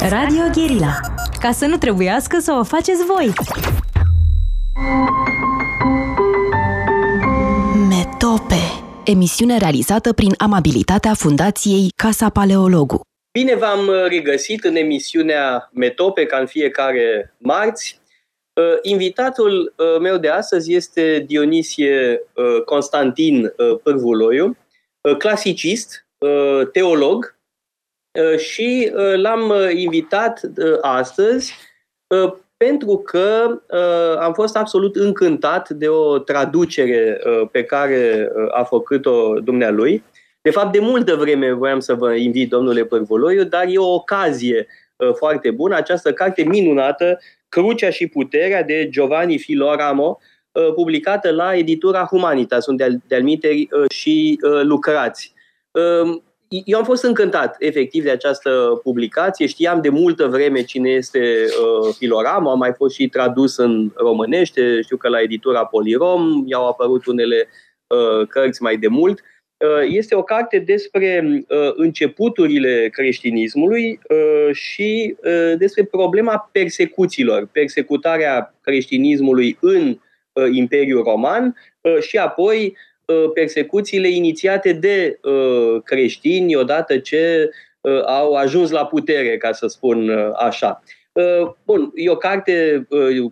Radio Guerilla. Ca să nu trebuiască să o faceți voi. Metope. Emisiune realizată prin amabilitatea Fundației Casa Paleologu. Bine v-am regăsit în emisiunea Metope, ca în fiecare marți. Uh, invitatul uh, meu de astăzi este Dionisie uh, Constantin Pârvuloiu, clasicist, teolog și l-am invitat astăzi pentru că am fost absolut încântat de o traducere pe care a făcut-o dumnealui. De fapt, de multă vreme voiam să vă invit, domnule Pârvuloiu, dar e o ocazie foarte bună, această carte minunată Crucea și puterea de Giovanni Filoramo, uh, publicată la editura Humanitas, unde de-al uh, și uh, lucrați. Um, eu am fost încântat, efectiv, de această publicație. Știam de multă vreme cine este Filoramo, a mai fost și tradus în românește. Știu că la editura Polirom i-au apărut unele cărți mai de mult. Uh, este o carte despre uh, începuturile creștinismului uh, și despre problema persecuțiilor, persecutarea creștinismului în Imperiul Roman și apoi persecuțiile inițiate de creștini odată ce au ajuns la putere, ca să spun așa. Bun, e o carte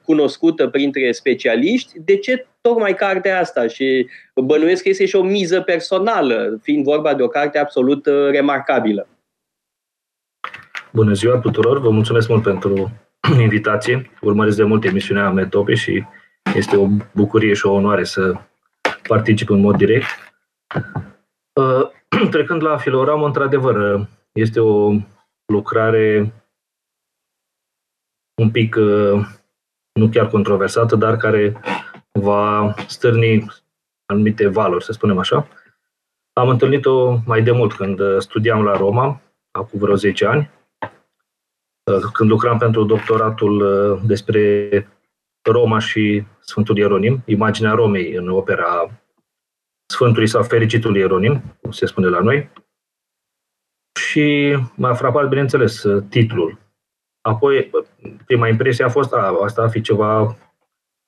cunoscută printre specialiști. De ce tocmai cartea asta și bănuiesc că este și o miză personală, fiind vorba de o carte absolut uh, remarcabilă. Bună ziua tuturor, vă mulțumesc mult pentru invitație. Urmăresc de mult emisiunea Metope și este o bucurie și o onoare să particip în mod direct. Uh, trecând la Filoramă, într-adevăr, este o lucrare un pic uh, nu chiar controversată, dar care va stârni anumite valori, să spunem așa. Am întâlnit-o mai de mult când studiam la Roma, acum vreo 10 ani, când lucram pentru doctoratul uh, despre Roma și Sfântul Ieronim, imaginea Romei în opera Sfântului sau Fericitul Ieronim, cum se spune la noi. Și m-a frapat, bineînțeles, titlul. Apoi, prima impresie a fost, a, asta a fi ceva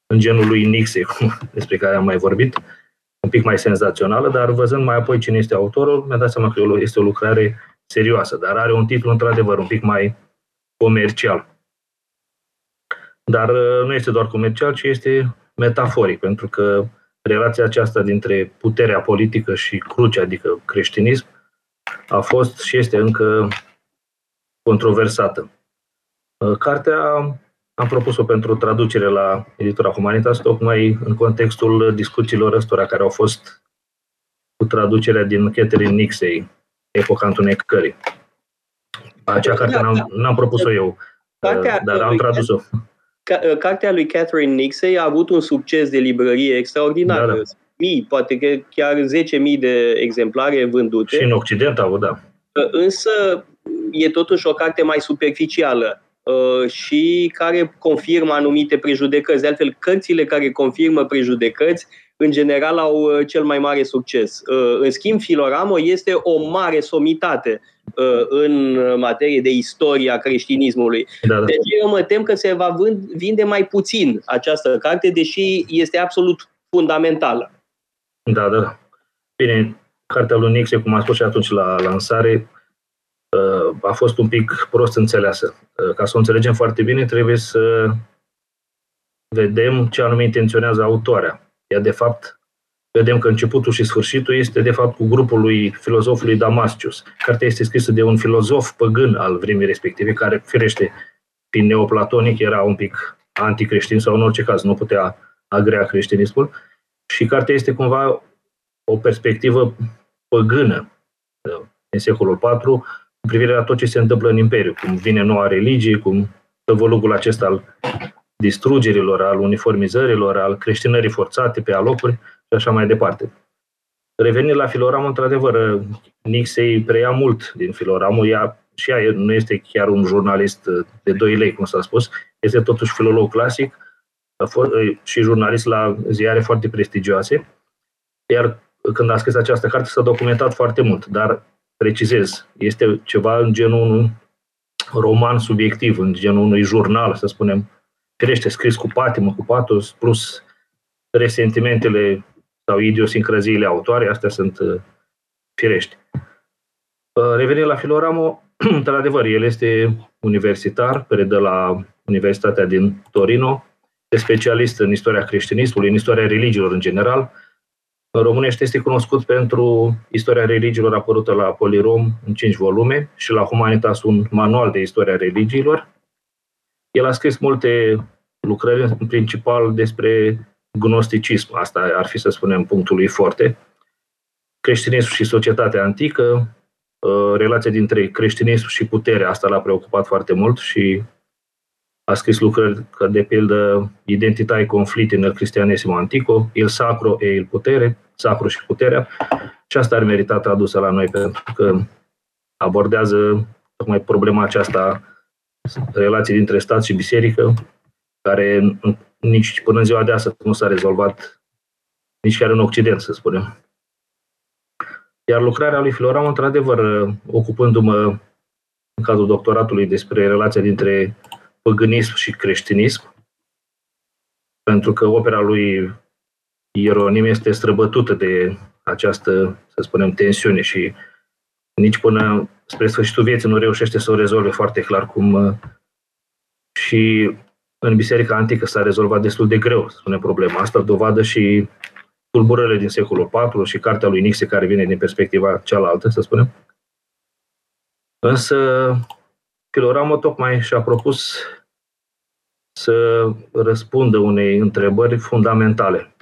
în genul lui Nixe, despre care am mai vorbit, un pic mai senzațională, dar văzând mai apoi cine este autorul, mi-a dat seama că este o lucrare serioasă, dar are un titlu într-adevăr un pic mai comercial. Dar uh, nu este doar comercial, ci este metaforic, pentru că relația aceasta dintre puterea politică și crucea, adică creștinism, a fost și este încă controversată. Uh, cartea am propus-o pentru traducere la editura Humanitas, tocmai în contextul discuțiilor ăstora care au fost cu traducerea din Catherine Nixey, Epoca Întunecării. Acea carte n-am, n-am propus-o eu, Cartea, dar am tradus-o. Cartea lui Catherine Nixey a avut un succes de librărie extraordinar. Da, da. Mii, poate că chiar 10.000 de exemplare vândute. Și în Occident au, da. Însă e totuși o carte mai superficială. Uh, și care confirmă anumite prejudecăți. De altfel, cărțile care confirmă prejudecăți, în general, au uh, cel mai mare succes. Uh, în schimb, Filoramo este o mare somitate în materie de istoria creștinismului. Da, da. Deci eu mă tem că se va vinde mai puțin această carte, deși este absolut fundamentală. Da, da. Bine, cartea lui Nixe, cum a spus și atunci la lansare, Uh, a fost un pic prost înțeleasă. Uh, ca să o înțelegem foarte bine, trebuie să vedem ce anume intenționează autoarea. Ea, de fapt, vedem că începutul și sfârșitul este, de fapt, cu grupul lui filozofului Damascius. Cartea este scrisă de un filozof păgân al vremii respective, care, firește, prin neoplatonic, era un pic anticreștin sau, în orice caz, nu putea agrea creștinismul. Și cartea este cumva o perspectivă păgână uh, în secolul IV, cu privire la tot ce se întâmplă în Imperiu, cum vine noua religie, cum tăvălugul acesta al distrugerilor, al uniformizărilor, al creștinării forțate pe alocuri și așa mai departe. Revenind la Filoramul, într-adevăr, Nixei preia mult din Filoramul. Ea, și ea nu este chiar un jurnalist de 2 lei, cum s-a spus, este totuși filolog clasic a fost, și jurnalist la ziare foarte prestigioase. Iar când a scris această carte s-a documentat foarte mult, dar precizez, este ceva în genul roman subiectiv, în genul unui jurnal, să spunem, firește, scris cu patimă, cu patos, plus resentimentele sau idiosincraziile autoare, astea sunt uh, firești. Uh, revenind la Filoramo, într-adevăr, el este universitar, predă la Universitatea din Torino, este specialist în istoria creștinismului, în istoria religiilor în general. În românește este cunoscut pentru istoria religiilor apărută la Polirom în cinci volume și la Humanitas un manual de istoria religiilor. El a scris multe lucrări, în principal despre gnosticism. Asta ar fi, să spunem, punctul lui forte. Creștinism și societatea antică, uh, relația dintre creștinism și putere, asta l-a preocupat foarte mult și a scris lucrări ca de pildă Identitatea conflict în el cristianesimo antico, Il sacro e il putere, sacru și puterea, și asta ar merita tradusă la noi pentru că abordează tocmai problema aceasta relații dintre stat și biserică, care nici până în ziua de astăzi nu s-a rezolvat nici chiar în Occident, să spunem. Iar lucrarea lui Filoramo, într-adevăr, ocupându-mă în cazul doctoratului despre relația dintre păgânism și creștinism, pentru că opera lui Ieronim este străbătută de această, să spunem, tensiune și nici până spre sfârșitul vieții nu reușește să o rezolve foarte clar cum și în Biserica Antică s-a rezolvat destul de greu, să spunem, problema asta, dovadă și tulburările din secolul IV și cartea lui Nixe care vine din perspectiva cealaltă, să spunem. Însă Filoramo tocmai și-a propus să răspundă unei întrebări fundamentale.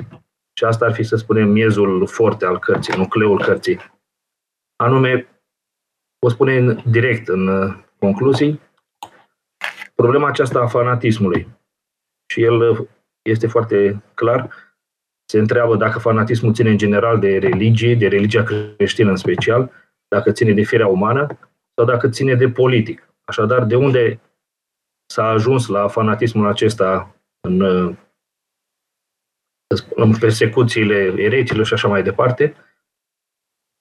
Și asta ar fi, să spunem, miezul forte al cărții, nucleul cărții. Anume, o spune direct în uh, concluzii, problema aceasta a fanatismului. Și el uh, este foarte clar, se întreabă dacă fanatismul ține în general de religie, de religia creștină în special, dacă ține de firea umană sau dacă ține de politic. Așadar, de unde s-a ajuns la fanatismul acesta în, în persecuțiile ereților și așa mai departe,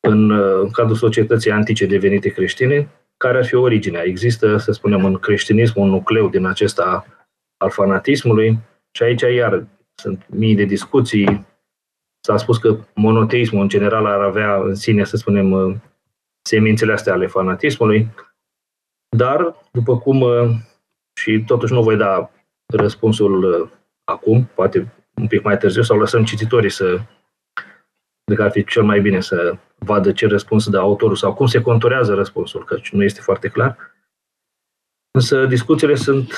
în, în cadrul societății antice devenite creștine, care ar fi originea. Există, să spunem, în creștinism un nucleu din acesta al fanatismului și aici iar sunt mii de discuții. S-a spus că monoteismul în general ar avea în sine, să spunem, semințele astea ale fanatismului, dar, după cum, uh, și totuși nu voi da răspunsul uh, acum, poate un pic mai târziu, sau lăsăm cititorii să de că ar fi cel mai bine să vadă ce răspuns dă autorul sau cum se conturează răspunsul, că nu este foarte clar. Însă discuțiile sunt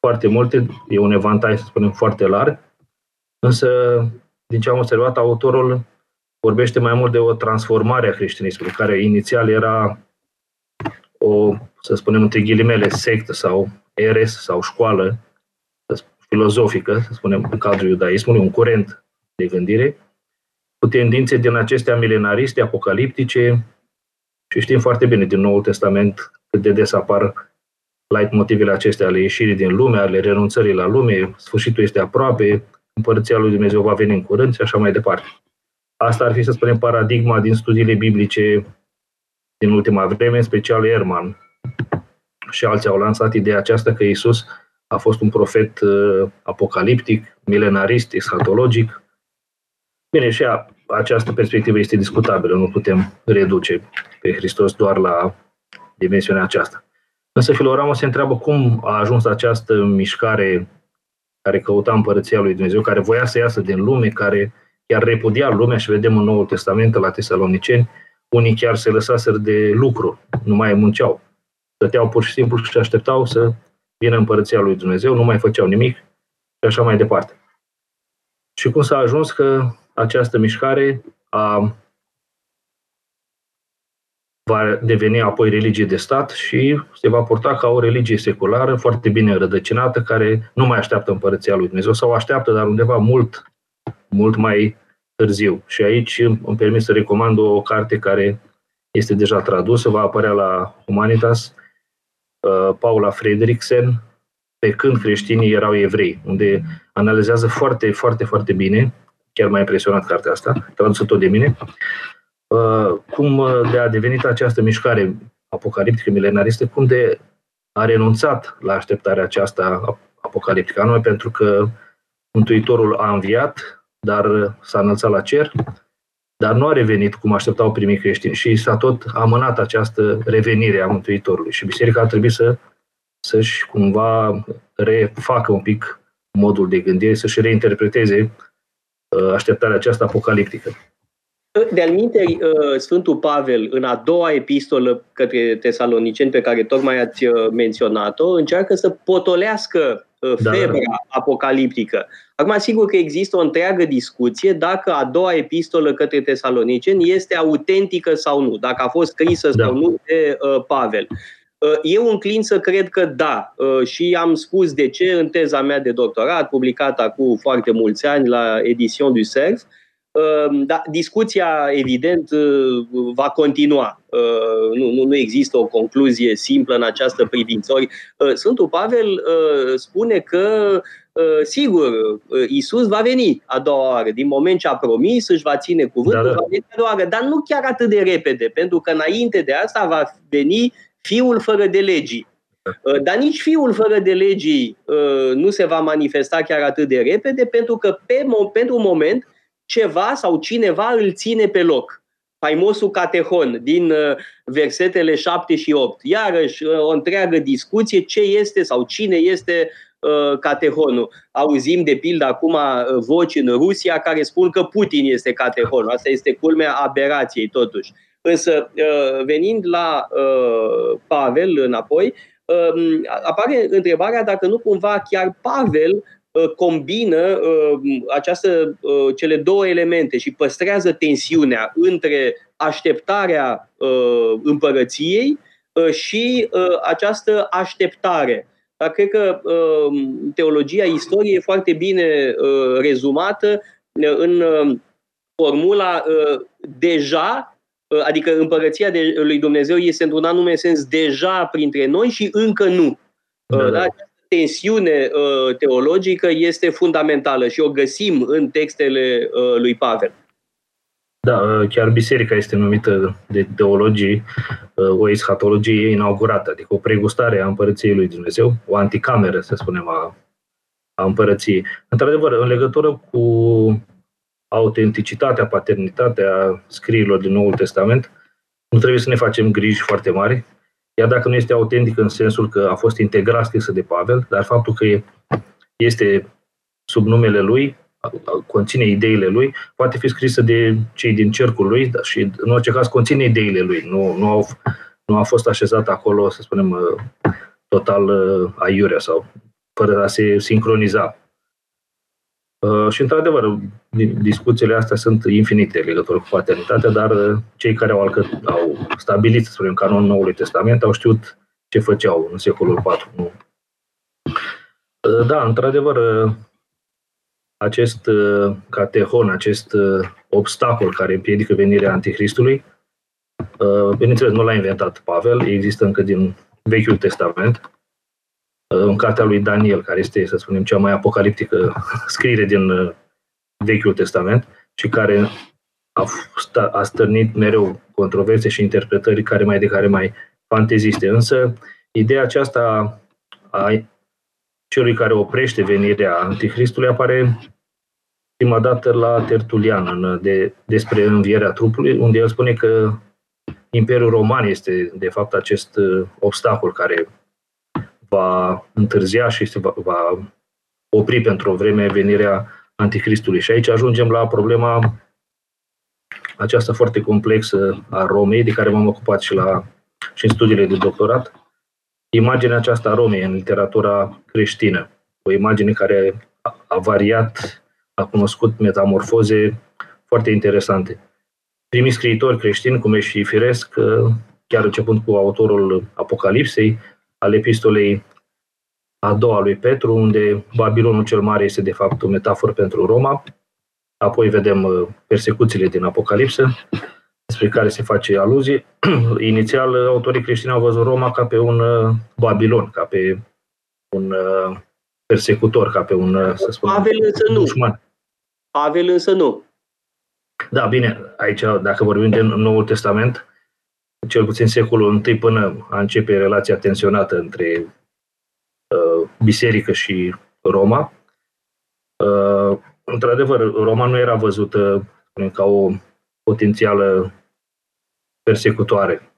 foarte multe, e un evantai, să spunem, foarte larg, însă, din ce am observat, autorul vorbește mai mult de o transformare a creștinismului, care inițial era o, să spunem între ghilimele, sectă sau eres sau școală filozofică, să spunem, în cadrul iudaismului, un curent de gândire, cu tendințe din acestea milenariste, apocaliptice, și știm foarte bine din Noul Testament cât de des apar light motivele acestea ale ieșirii din lume, ale renunțării la lume, sfârșitul este aproape, împărăția lui Dumnezeu va veni în curând și așa mai departe. Asta ar fi, să spunem, paradigma din studiile biblice din ultima vreme, în special Erman și alții au lansat ideea aceasta că Isus a fost un profet uh, apocaliptic, milenarist, eschatologic. Bine, și a, această perspectivă este discutabilă, nu putem reduce pe Hristos doar la dimensiunea aceasta. Însă Filoramo se întreabă cum a ajuns această mișcare care căuta împărăția lui Dumnezeu, care voia să iasă din lume, care chiar repudia lumea și vedem în Noul Testament la Tesaloniceni, unii chiar se lăsaseră de lucru, nu mai munceau. Stăteau pur și simplu și așteptau să vină împărăția lui Dumnezeu, nu mai făceau nimic și așa mai departe. Și cum s-a ajuns că această mișcare a, va deveni apoi religie de stat și se va porta ca o religie seculară foarte bine rădăcinată, care nu mai așteaptă împărăția lui Dumnezeu sau așteaptă, dar undeva mult, mult mai târziu. Și aici îmi permit să recomand o carte care este deja tradusă, va apărea la Humanitas, uh, Paula Fredriksen, pe când creștinii erau evrei, unde analizează foarte, foarte, foarte bine, chiar m-a impresionat cartea asta, tradusă tot de mine, uh, cum de a devenit această mișcare apocaliptică milenaristă, cum de a renunțat la așteptarea aceasta apocaliptică, anume pentru că Mântuitorul a înviat, dar s-a înălțat la cer, dar nu a revenit cum așteptau primii creștini și s-a tot amânat această revenire a Mântuitorului. Și biserica a trebuit să, să-și cumva refacă un pic modul de gândire, să-și reinterpreteze uh, așteptarea aceasta apocaliptică. De-al uh, Sfântul Pavel, în a doua epistolă către tesaloniceni pe care tocmai ați uh, menționat-o, încearcă să potolească da. febra da. apocaliptică. Acum, sigur că există o întreagă discuție dacă a doua epistolă către tesaloniceni este autentică sau nu, dacă a fost scrisă da. sau nu de uh, Pavel. Uh, eu înclin să cred că da uh, și am spus de ce în teza mea de doctorat, publicată acum foarte mulți ani la Edition du Cerf, uh, da, discuția, evident, va continua. Nu, nu, nu există o concluzie simplă în această privință. Ori, Sfântul Pavel spune că, sigur, Isus va veni a doua oară. Din moment ce a promis, își va ține cuvântul, da, da. va veni a doua oară, dar nu chiar atât de repede, pentru că înainte de asta va veni fiul fără de legii. Uh, dar nici fiul fără de legii uh, nu se va manifesta chiar atât de repede, pentru că pe, pentru un moment ceva sau cineva îl ține pe loc. Faimosul catehon din uh, versetele 7 și 8. Iarăși o întreagă discuție ce este sau cine este catehonul. Auzim de pildă acum voci în Rusia care spun că Putin este catehonul. Asta este culmea aberației totuși. Însă, uh, venind la uh, Pavel înapoi, um, apare întrebarea dacă nu cumva chiar Pavel uh, combină această, cele două elemente și păstrează tensiunea între așteptarea împărăției și această așteptare. Dar cred că teologia istoriei e foarte bine rezumată în formula deja Uh, adică împărăția de, lui Dumnezeu este într-un anume sens deja printre noi și încă nu. Da, uh, da. Această tensiune uh, teologică este fundamentală și o găsim în textele lui Pavel. Da, chiar biserica este numită de teologii o eschatologie inaugurată, adică o pregustare a împărăției lui Dumnezeu, o anticameră, să spunem, a, a împărăției. Într-adevăr, în legătură cu autenticitatea, paternitatea scrierilor din Noul Testament, nu trebuie să ne facem griji foarte mari, iar dacă nu este autentic în sensul că a fost integrat scrisă de Pavel, dar faptul că este sub numele lui, conține ideile lui, poate fi scrisă de cei din cercul lui dar și în orice caz conține ideile lui. Nu, nu, au, nu a fost așezat acolo, să spunem, total aiurea sau fără a se sincroniza. Uh, și, într-adevăr, discuțiile astea sunt infinite legătură cu paternitatea, dar uh, cei care au, alcă, au stabilit, să spunem, canonul Noului Testament au știut ce făceau în secolul IV. Nu? Uh, da, într-adevăr, acest catehon, acest obstacol care împiedică venirea Antichristului, bineînțeles, nu l-a inventat Pavel, există încă din Vechiul Testament, în cartea lui Daniel, care este, să spunem, cea mai apocaliptică scriere din uh, Vechiul Testament și care a, a stârnit mereu controverse și interpretări care mai de care mai fanteziste. Însă, ideea aceasta a celui care oprește venirea Antichristului apare prima dată la Tertulian în, de, despre învierea trupului, unde el spune că Imperiul Roman este, de fapt, acest uh, obstacol care va întârzia și se va, va opri pentru o vreme venirea Antichristului. Și aici ajungem la problema aceasta foarte complexă a Romei, de care m-am ocupat și, la, și în studiile de doctorat. Imaginea aceasta a Romei în literatura creștină. O imagine care a variat, a cunoscut metamorfoze foarte interesante. Primii scriitori creștini, cum e și firesc, chiar începând cu autorul Apocalipsei, al epistolei a doua lui Petru, unde Babilonul cel Mare este de fapt o metaforă pentru Roma. Apoi vedem uh, persecuțiile din Apocalipsă, despre care se face aluzie. Inițial, uh, autorii creștini au văzut Roma ca pe un uh, Babilon, ca pe un persecutor, ca pe un, să spun, Pavel însă nu. Dușman. Pavel însă nu. Da, bine, aici, dacă vorbim de Noul Testament, cel puțin secolul I până a începe relația tensionată între uh, biserică și Roma. Uh, într-adevăr, Roma nu era văzută ca o potențială persecutoare.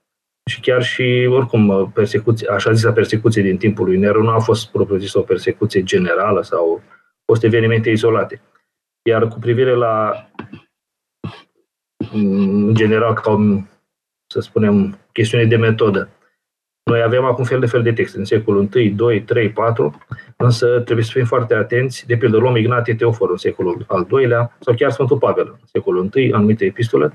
Și chiar și, oricum, persecuție, așa zisa persecuție din timpul lui Nero nu a fost propriu-zis o persecuție generală sau au fost evenimente izolate. Iar cu privire la, în general, ca o, să spunem, chestiune de metodă, noi avem acum fel de fel de texte în secolul I, 2, 3, 4, însă trebuie să fim foarte atenți. De pildă, luăm Ignatie Teofor în secolul al II-lea sau chiar Sfântul Pavel în secolul I, anumite epistole.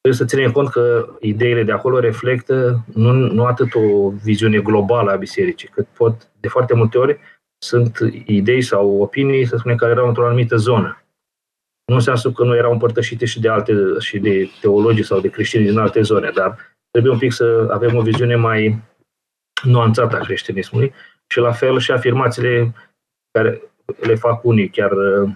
Trebuie să ținem cont că ideile de acolo reflectă nu, nu atât o viziune globală a bisericii, cât pot, de foarte multe ori, sunt idei sau opinii, să spunem, care erau într-o anumită zonă. Nu înseamnă că nu erau împărtășite și de alte și de teologii sau de creștini din alte zone, dar trebuie un pic să avem o viziune mai nuanțată a creștinismului și la fel și afirmațiile care le fac unii chiar uh,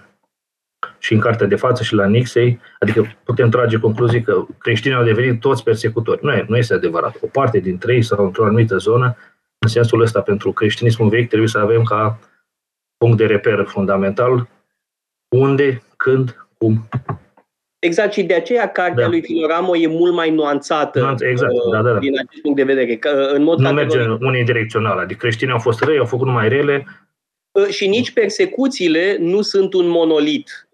și în cartea de față și la Nixei, adică putem trage concluzii că creștinii au devenit toți persecutori. Nu, e, nu este adevărat. O parte dintre ei sau într-o anumită zonă, în sensul ăsta, pentru creștinismul vechi, trebuie să avem ca punct de reper fundamental unde, când, cum Exact, și de aceea cartea da. lui Filoramo e mult mai nuanțată exact, uh, da, da, da. din acest punct de vedere. Că, uh, în mod nu merge unidirecțional, adică creștinii au fost răi, au făcut numai rele. Uh, și nici persecuțiile nu sunt un monolit.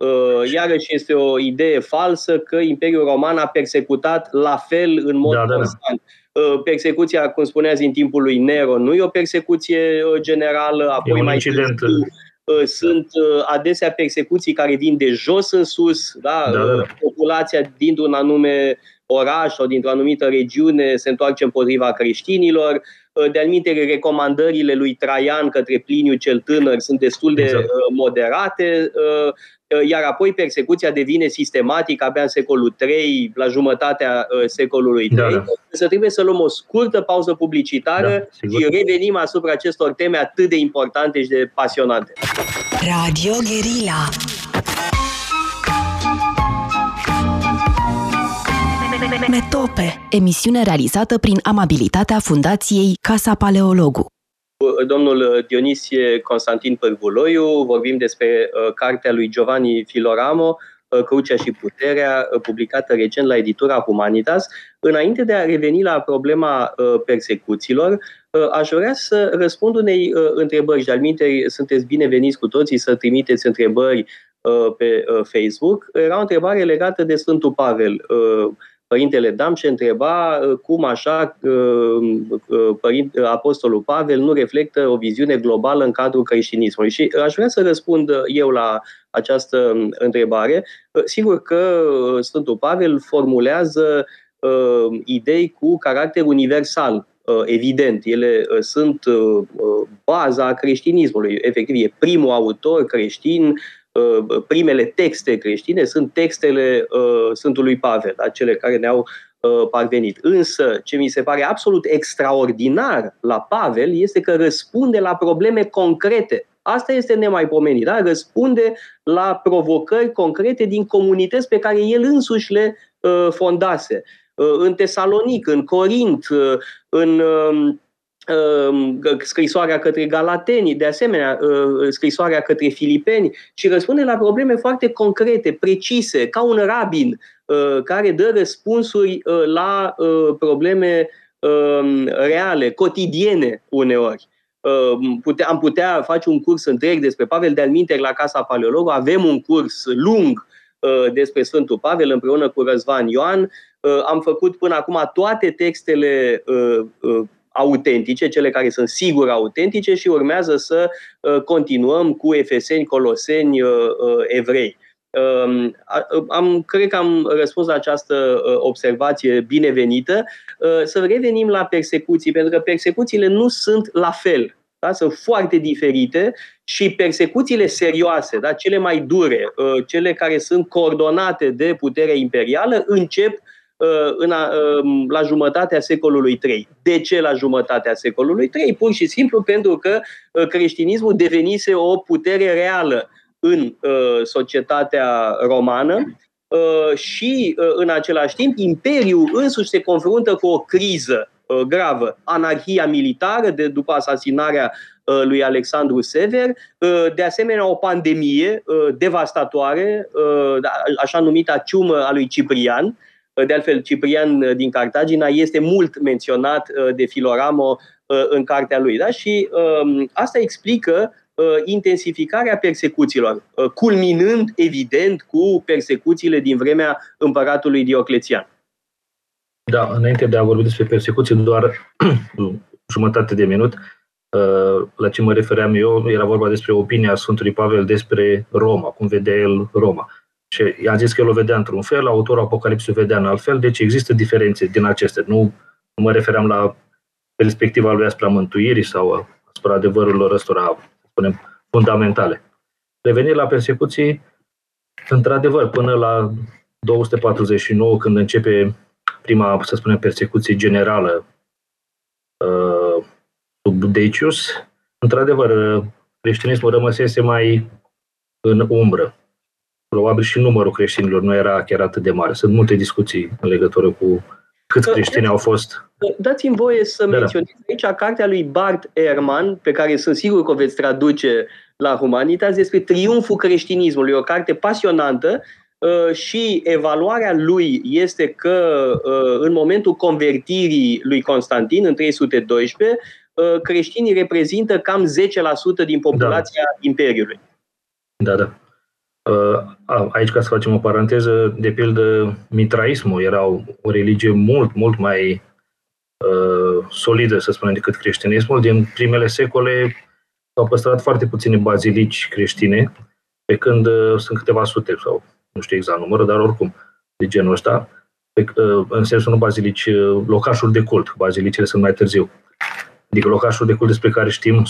Iarăși este o idee falsă că Imperiul Roman a persecutat la fel în mod da, constant. Da, da. Persecuția, cum spuneați, în timpul lui Nero nu e o persecuție generală, apoi e un mai incident. Târziu, Uh, sunt uh, adesea persecuții care vin de jos în sus, da? Da, da. da. populația dintr-un anume oraș sau dintr-o anumită regiune se întoarce împotriva creștinilor. Uh, de anumite recomandările lui Traian către Pliniu cel tânăr sunt destul de exact. moderate. Uh, iar apoi persecuția devine sistematică abia în secolul III, la jumătatea uh, secolului III. Da, da. Să trebuie să luăm o scurtă pauză publicitară da, și revenim asupra acestor teme atât de importante și de pasionante. Radio Guerilla Metope, emisiune realizată prin amabilitatea Fundației Casa Paleologu domnul Dionisie Constantin Părvuloiu, vorbim despre uh, cartea lui Giovanni Filoramo, uh, Crucea și Puterea, uh, publicată recent la editura Humanitas. Înainte de a reveni la problema persecuțiilor, aș vrea să răspund unei întrebări și de sunteți bineveniți cu toții să trimiteți întrebări pe Facebook. Era o întrebare legată de Sfântul Pavel. Părintele Damce întreba uh, cum așa uh, uh, Părinte, Apostolul Pavel nu reflectă o viziune globală în cadrul creștinismului. Și aș vrea să răspund eu la această um, întrebare. Sigur că Sfântul Pavel formulează idei cu caracter universal, evident. Ele sunt baza creștinismului. Efectiv, e primul autor creștin Uh, primele texte creștine sunt textele uh, Sfântului Pavel, da? cele care ne-au uh, parvenit. Însă, ce mi se pare absolut extraordinar la Pavel este că răspunde la probleme concrete. Asta este nemaipomenit, da? răspunde la provocări concrete din comunități pe care el însuși le uh, fondase. Uh, în Tesalonic, în Corint, uh, în uh, Ehm, scrisoarea către Galateni, de asemenea ehm, scrisoarea către Filipeni și răspunde la probleme foarte concrete, precise, ca un rabin ehm, care dă răspunsuri la probleme reale, cotidiene uneori. Am putea face un curs întreg despre Pavel de Alminter la Casa Paleologu, avem un curs lung despre Sfântul Pavel împreună cu Răzvan Ioan. Am făcut până acum toate textele autentice, cele care sunt sigur autentice și urmează să uh, continuăm cu efeseni, coloseni, uh, uh, evrei. Um, am, cred că am răspuns la această observație binevenită. Să revenim la persecuții, pentru că persecuțiile nu sunt la fel. Da? Sunt foarte diferite și persecuțiile serioase, da? cele mai dure, cele care sunt coordonate de puterea imperială, încep Uh, în a, um, la jumătatea secolului III. De ce la jumătatea secolului III? Pur și simplu pentru că uh, creștinismul devenise o putere reală în uh, societatea romană și în același timp Imperiul însuși se confruntă cu o criză gravă, anarhia militară de după asasinarea lui Alexandru Sever, de asemenea o pandemie devastatoare, da, așa numita ciumă a lui Ciprian, de altfel, Ciprian din Cartagina este mult menționat de Filoramo în cartea lui. Da? Și asta explică intensificarea persecuțiilor, culminând, evident, cu persecuțiile din vremea împăratului Dioclețian. Da, înainte de a vorbi despre persecuții, doar jumătate de minut, la ce mă refeream eu, era vorba despre opinia Sfântului Pavel despre Roma, cum vedea el Roma. Și i-am zis că el o vedea într-un fel, autorul Apocalipsului vedea în alt fel, deci există diferențe din acestea. Nu, nu mă refeream la perspectiva lui asupra mântuirii sau asupra adevărurilor ăstora, spunem, fundamentale. Revenind la persecuții, într-adevăr, până la 249, când începe prima, să spunem, persecuție generală uh, sub Decius, într-adevăr, creștinismul rămăsese mai în umbră probabil și numărul creștinilor nu era chiar atât de mare. Sunt multe discuții în legătură cu câți creștini au fost. Dați-mi voie să da, menționez aici cartea lui Bart Ehrman, pe care sunt sigur că o veți traduce la Humanitas, despre triumful creștinismului, o carte pasionantă uh, și evaluarea lui este că uh, în momentul convertirii lui Constantin în 312, uh, creștinii reprezintă cam 10% din populația da. Imperiului. Da, da. Uh, aici, ca să facem o paranteză, de pildă, mitraismul era o, o religie mult, mult mai uh, solidă, să spunem, decât creștinismul. Din primele secole s-au păstrat foarte puține bazilici creștine, pe când uh, sunt câteva sute, sau nu știu exact numărul, dar oricum, de genul ăsta, pe, uh, în sensul nu bazilici, uh, locașuri de cult, bazilicile sunt mai târziu. Adică locașul de cult despre care știm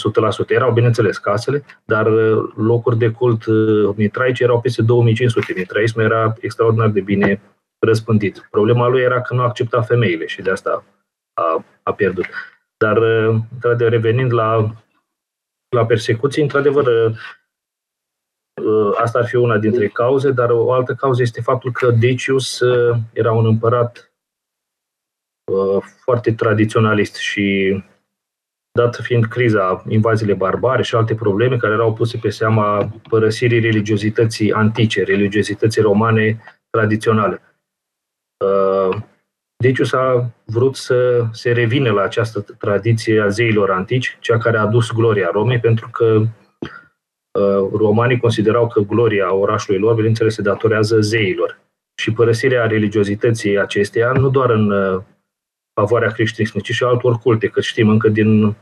100%. Erau, bineînțeles, casele, dar uh, locuri de cult uh, mitraice erau peste 2500. Mitraismul era extraordinar de bine răspândit. Problema lui era că nu accepta femeile și de asta a, a pierdut. Dar, uh, într-adevăr, revenind la, la persecuții, într-adevăr, asta ar fi una dintre cauze, dar o altă cauză este faptul că Decius era un împărat foarte tradiționalist și dat fiind criza, invaziile barbare și alte probleme care erau puse pe seama părăsirii religiozității antice, religiozității romane tradiționale. Uh, deci s-a vrut să se revină la această tradiție a zeilor antici, cea care a adus gloria Romei, pentru că uh, romanii considerau că gloria orașului lor, bineînțeles, se datorează zeilor. Și părăsirea religiozității acesteia, nu doar în uh, favoarea creștinismului, ci și altor culte, că știm încă din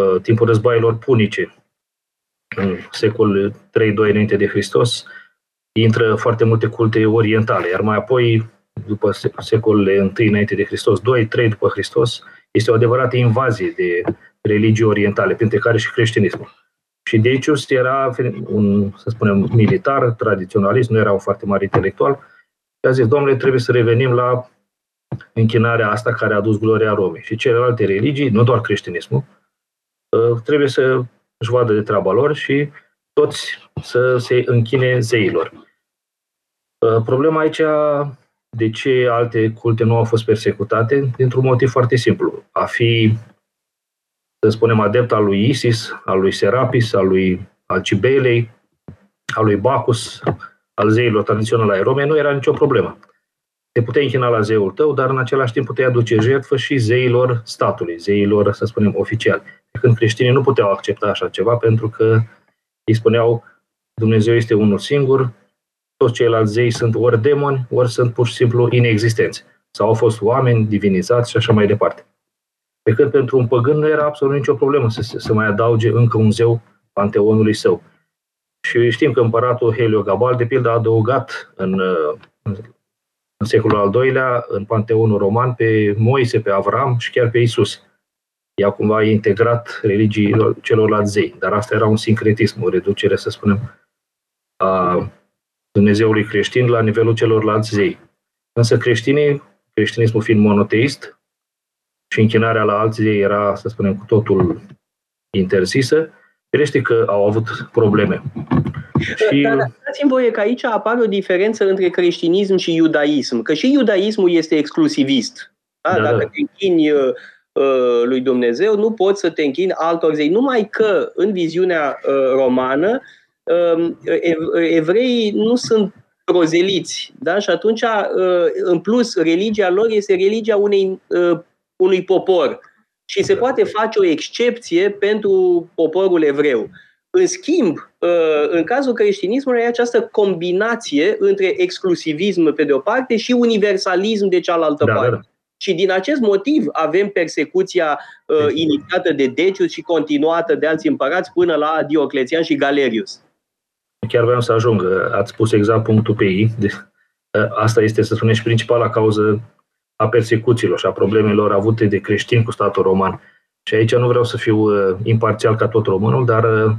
Uh, timpul războaielor punice, în secolul 3-2 înainte de Hristos, intră foarte multe culte orientale, iar mai apoi, după secolele 1 înainte de Hristos, 2-3 după Hristos, este o adevărată invazie de religii orientale, printre care și creștinismul. Și Decius era un, să spunem, militar, tradiționalist, nu era un foarte mare intelectual, și a zis, domnule, trebuie să revenim la închinarea asta care a adus gloria Romei. Și celelalte religii, nu doar creștinismul, Uh, trebuie să își vadă de treaba lor și toți să se închine zeilor. Uh, problema aici, de ce alte culte nu au fost persecutate? Dintr-un motiv foarte simplu. A fi, să spunem, adept al lui Isis, al lui Serapis, al lui Alcibelei, al lui Bacchus, al zeilor tradiționale ai Romei, nu era nicio problemă. Te puteai închina la zeul tău, dar în același timp puteai aduce jertfă și zeilor statului, zeilor, să spunem, oficiali când creștinii nu puteau accepta așa ceva pentru că îi spuneau Dumnezeu este unul singur, toți ceilalți zei sunt ori demoni, ori sunt pur și simplu inexistenți. Sau au fost oameni divinizați și așa mai departe. Pe când pentru un păgân nu era absolut nicio problemă să, să mai adauge încă un zeu panteonului său. Și știm că împăratul Heliogabal, de pildă, a adăugat în, în secolul al doilea, în panteonul roman, pe Moise, pe Avram și chiar pe Isus ea cumva integrat religiilor celorlalți zei. Dar asta era un sincretism, o reducere, să spunem, a Dumnezeului creștin la nivelul celorlalți zei. Însă creștinii, creștinismul fiind monoteist și închinarea la alți zei era, să spunem, cu totul interzisă, firește că au avut probleme. Și... Dar, dați-mi voie că aici apare o diferență între creștinism și iudaism, că și iudaismul este exclusivist. Da? Da, Dacă da. te închini uh, uh, lui Dumnezeu, nu poți să te închini altor zei. Numai că în viziunea uh, romană, uh, evreii nu sunt prozeliți. Da? Și atunci, uh, în plus, religia lor este religia unei, uh, unui popor. Și se poate face o excepție pentru poporul evreu. În schimb, uh, în cazul creștinismului, e această combinație între exclusivism pe de o parte și universalism de cealaltă da, parte. Da, da. Și din acest motiv avem persecuția uh, inițiată de Decius și continuată de alți împărați până la Dioclețian și Galerius. Chiar vreau să ajung. Ați spus exact punctul pe ei. Uh, asta este, să spunem, și principala cauză a persecuțiilor și a problemelor avute de creștini cu statul roman. Și aici nu vreau să fiu uh, imparțial ca tot românul, dar uh,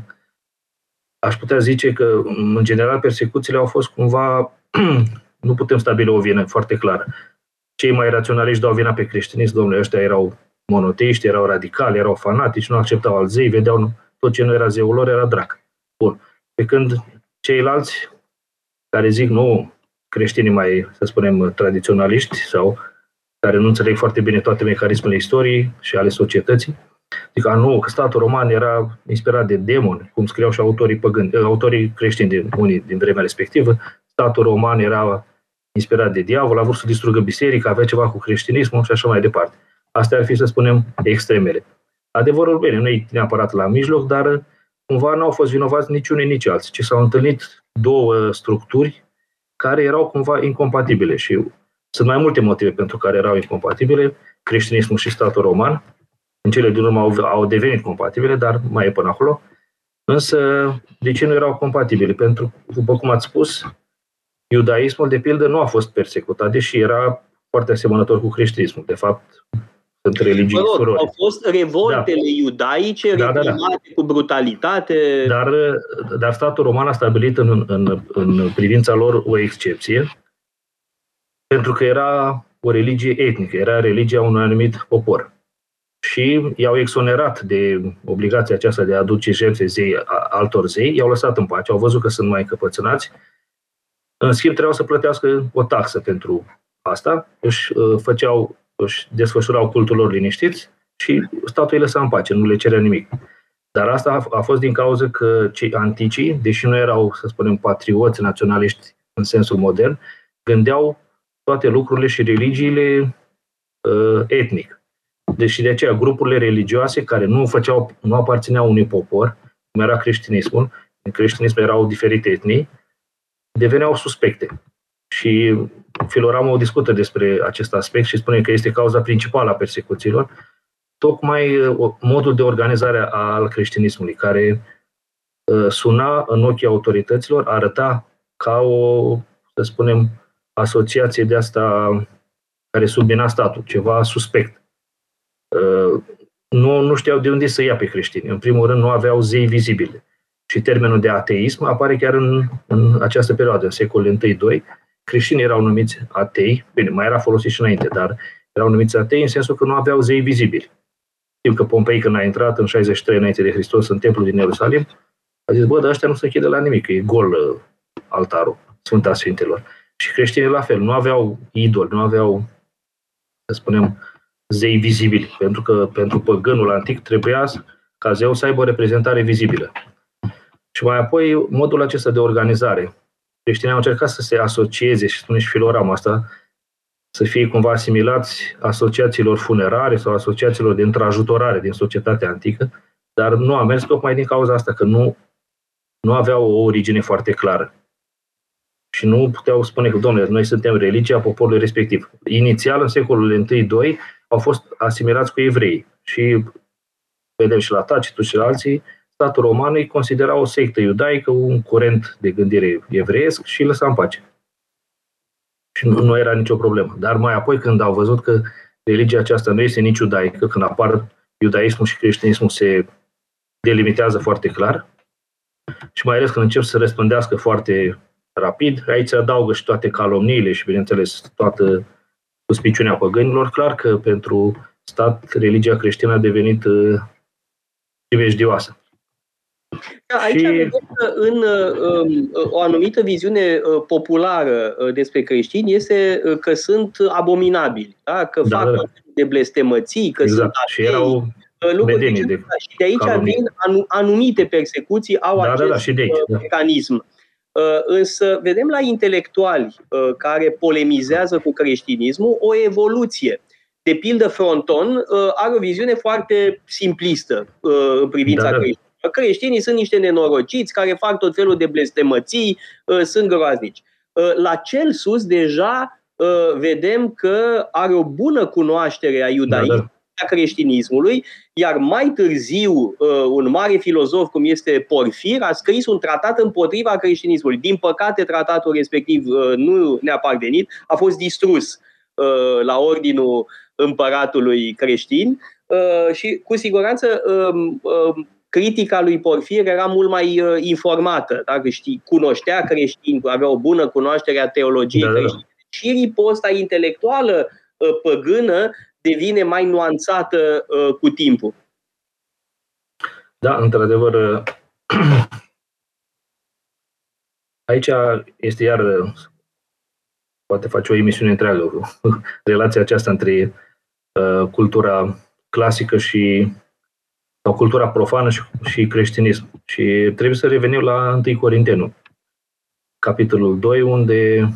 aș putea zice că, în general, persecuțiile au fost cumva, nu putem stabili o vină foarte clară. Cei mai raționaliști dau vina pe creștinism, domnule, ăștia erau monoteiști, erau radicali, erau fanatici, nu acceptau al zei, vedeau tot ce nu era zeul lor, era drac. Bun. Pe când ceilalți care zic, nu, creștinii mai, să spunem, tradiționaliști sau care nu înțeleg foarte bine toate mecanismele istoriei și ale societății, Zic, a, nu, că statul roman era inspirat de demoni, cum scriau și autorii, păgâni, eh, autorii creștini din unii din vremea respectivă. Statul roman era inspirat de diavol, a vrut să distrugă biserica, avea ceva cu creștinismul și așa mai departe. Astea ar fi, să spunem, extremele. Adevărul, bine, nu e neapărat la mijloc, dar cumva nu au fost vinovați nici unii, nici alții, ci s-au întâlnit două structuri care erau cumva incompatibile și sunt mai multe motive pentru care erau incompatibile, creștinismul și statul roman. În cele din urmă au, au devenit compatibile, dar mai e până acolo. Însă, de ce nu erau compatibile? Pentru, după cum ați spus, iudaismul, de pildă, nu a fost persecutat, deși era foarte asemănător cu creștinismul. De fapt, sunt religii mă rog, Au fost revoltele da. iudaice da, da, da. cu brutalitate. Dar, dar statul roman a stabilit în, în, în privința lor o excepție, pentru că era o religie etnică, era religia unui anumit popor. Și i-au exonerat de obligația aceasta de a aduce jertfe zei, altor zei, i-au lăsat în pace, au văzut că sunt mai încăpățânați. În schimb, trebuiau să plătească o taxă pentru asta, își uh, făceau, își desfășurau cultul lor liniștiți și statul îi lăsa în pace, nu le cerea nimic. Dar asta a fost din cauza că cei anticii, deși nu erau, să spunem, patrioți naționaliști în sensul modern, gândeau toate lucrurile și religiile uh, etnic. Deci de aceea grupurile religioase care nu făceau, nu aparțineau unui popor, cum era creștinismul, în creștinism erau diferite etnii, deveneau suspecte. Și Filorama o discută despre acest aspect și spune că este cauza principală a persecuțiilor, tocmai uh, modul de organizare al creștinismului, care uh, suna în ochii autorităților, arăta ca o, să spunem, asociație de asta care submina statul, ceva suspect. Uh, nu, nu știau de unde să ia pe creștini. În primul rând, nu aveau zei vizibile. Și termenul de ateism apare chiar în, în această perioadă, în secolul I-II. Creștinii erau numiți atei, bine, mai era folosit și înainte, dar erau numiți atei în sensul că nu aveau zei vizibili. Știm că Pompei, când a intrat în 63 înainte de Hristos în templul din Ierusalim, a zis, bă, dar ăștia nu se închide la nimic, e gol uh, altarul Sfânta Sfintelor. Și creștinii la fel, nu aveau idol, nu aveau, să spunem, zei vizibili, pentru că pentru păgânul antic trebuia ca zeu să aibă o reprezentare vizibilă. Și mai apoi, modul acesta de organizare. Creștinii au încercat să se asocieze, și spune și Filoram asta, să fie cumva asimilați asociațiilor funerare sau asociațiilor de întrajutorare din societatea antică, dar nu a mers tocmai din cauza asta, că nu, nu aveau o origine foarte clară și nu puteau spune că, domnule, noi suntem religia poporului respectiv. Inițial, în secolul I-II, au fost asimilați cu evrei și vedem și la Tacitus și la alții, statul roman îi considera o sectă iudaică, un curent de gândire evreiesc și lăsa în pace. Și nu, nu era nicio problemă. Dar mai apoi, când au văzut că religia aceasta nu este nici iudaică, când apar iudaismul și creștinismul se delimitează foarte clar, și mai ales când încep să răspândească foarte rapid. Aici se adaugă și toate calomniile și, bineînțeles, toată suspiciunea păgânilor. Clar că pentru stat religia creștină a devenit uh, primejdioasă. Da, aici și... vedem că în uh, o anumită viziune uh, populară uh, despre creștini este uh, că sunt abominabili, da? că da, fac da. de blestemății, că exact. sunt și erau uh, lucruri de, de, și de aici calumii. vin anumite persecuții au da, acest da, da, și de aici, da. Mecanism. Însă vedem la intelectuali care polemizează cu creștinismul o evoluție. De pildă, Fronton are o viziune foarte simplistă în privința da, da. creștinului Creștinii sunt niște nenorociți care fac tot felul de blestemății, uh, sunt groaznici. Uh, la cel sus deja uh, vedem că are o bună cunoaștere a iudaismului, da, da. a creștinismului, iar mai târziu un mare filozof cum este Porfir a scris un tratat împotriva creștinismului. Din păcate, tratatul respectiv nu ne-a parvenit, a fost distrus la ordinul împăratului creștin și cu siguranță um, um, critica lui Porfir era mult mai uh, informată, dacă știi, cunoștea creștini, avea o bună cunoaștere a teologiei da, da. creștine. Și riposta intelectuală uh, păgână devine mai nuanțată uh, cu timpul. Da, într-adevăr, uh, aici este iar, uh, poate face o emisiune întreagă, relația aceasta între uh, cultura clasică și sau cultura profană și, și creștinism. Și trebuie să revenim la 1 Corintenu, capitolul 2, unde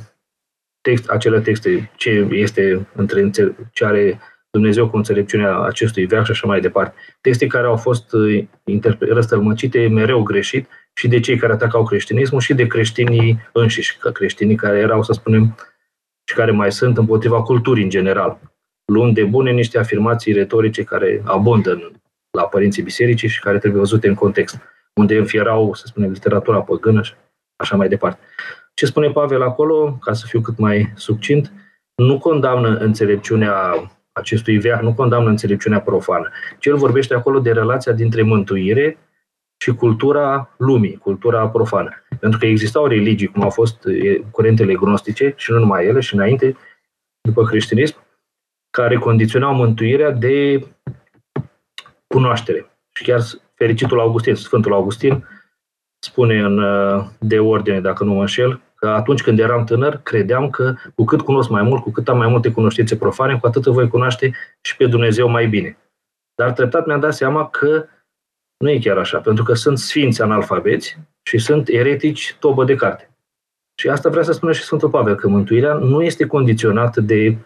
text, acele texte, ce este între ce are Dumnezeu cu înțelepciunea acestui veac și așa mai departe. Texte care au fost uh, răstălmăcite mereu greșit și de cei care atacau creștinismul și de creștinii înșiși, că creștinii care erau, să spunem, și care mai sunt împotriva culturii în general, luând de bune niște afirmații retorice care abundă în la părinții bisericii și care trebuie văzute în context, unde înfierau, să spunem, literatura păgână și așa mai departe. Ce spune Pavel acolo, ca să fiu cât mai succint, nu condamnă înțelepciunea acestui veac, nu condamnă înțelepciunea profană, ci el vorbește acolo de relația dintre mântuire și cultura lumii, cultura profană. Pentru că existau religii, cum au fost curentele gnostice, și nu numai ele, și înainte, după creștinism, care condiționau mântuirea de cunoaștere. Și chiar fericitul Augustin, Sfântul Augustin, spune în uh, De Ordine, dacă nu mă înșel, că atunci când eram tânăr, credeam că cu cât cunosc mai mult, cu cât am mai multe cunoștințe profane, cu atât voi cunoaște și pe Dumnezeu mai bine. Dar treptat mi-am dat seama că nu e chiar așa, pentru că sunt sfinți analfabeți și sunt eretici tobă de carte. Și asta vrea să spună și Sfântul Pavel, că mântuirea nu este condiționată de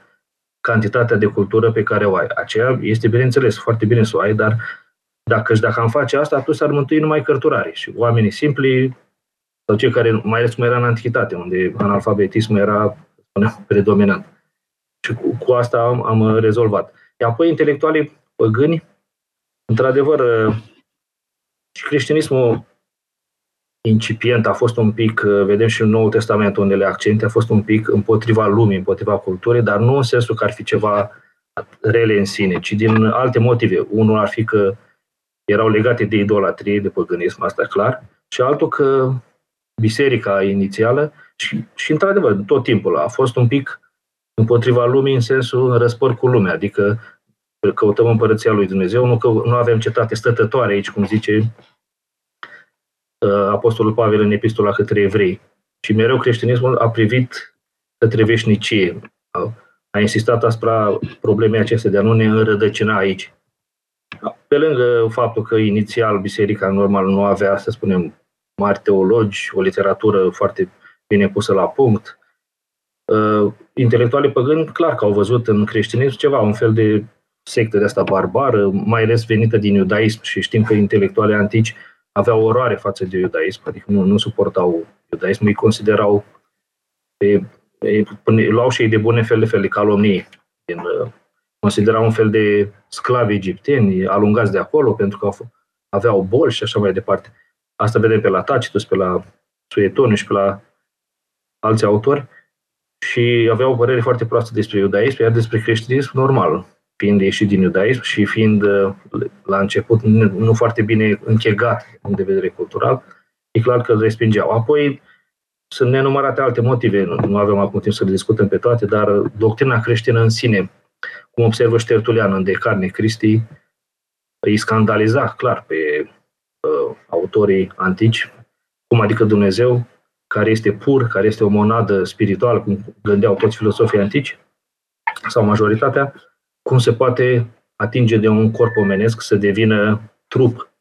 cantitatea de cultură pe care o ai. Aceea este, bineînțeles, foarte bine să o ai, dar dacă și dacă am face asta, atunci s-ar mântui numai cărturarii și oamenii simpli sau cei care, mai ales cum era în antichitate, unde analfabetismul era spuneam, predominant. Și cu, cu asta am, am rezolvat. Iar apoi, intelectualii păgâni, într-adevăr, și creștinismul incipient a fost un pic, uh, vedem și în Noul Testament unele accente, a fost un pic împotriva lumii, împotriva culturii, dar nu în sensul că ar fi ceva rele în sine, ci din alte motive. Unul ar fi că erau legate de idolatrie, de păgânism, asta e clar, și altul că biserica inițială și, și într-adevăr, tot timpul a fost un pic împotriva lumii în sensul răspăr cu lumea, adică căutăm împărăția lui Dumnezeu, nu, că, nu avem cetate stătătoare aici, cum zice Uh, Apostolul Pavel în epistola către evrei. Și mereu creștinismul a privit către veșnicie. A insistat asupra problemei acestea de a nu ne înrădăcina aici. Pe lângă faptul că inițial biserica normal nu avea, să spunem, mari teologi, o literatură foarte bine pusă la punct, uh, intelectualii păgâni, clar că au văzut în creștinism ceva, un fel de sectă de asta barbară, mai ales venită din iudaism și știm că intelectualii antici aveau oroare față de iudaism, adică nu, nu suportau iudaismul, îi considerau, pe, pe, luau și ei de bune fel de fel de calomnii, din, uh, considerau un fel de sclavi egipteni alungați de acolo pentru că aveau boli și așa mai departe. Asta vedem pe la Tacitus, pe la Suetoniu și pe la alți autori și aveau o părere foarte proastă despre iudaism, iar despre creștinism normal fiind ieșit din iudaism și fiind uh, la început nu foarte bine închegat din de vedere cultural, e clar că îl respingeau. Apoi sunt nenumărate alte motive, nu avem acum timp să le discutăm pe toate, dar doctrina creștină în sine, cum observă Ștertulian în De Carne Cristi, îi scandaliza clar pe uh, autorii antici, cum adică Dumnezeu, care este pur, care este o monadă spirituală, cum gândeau toți filosofii antici, sau majoritatea, cum se poate atinge de un corp omenesc să devină trup,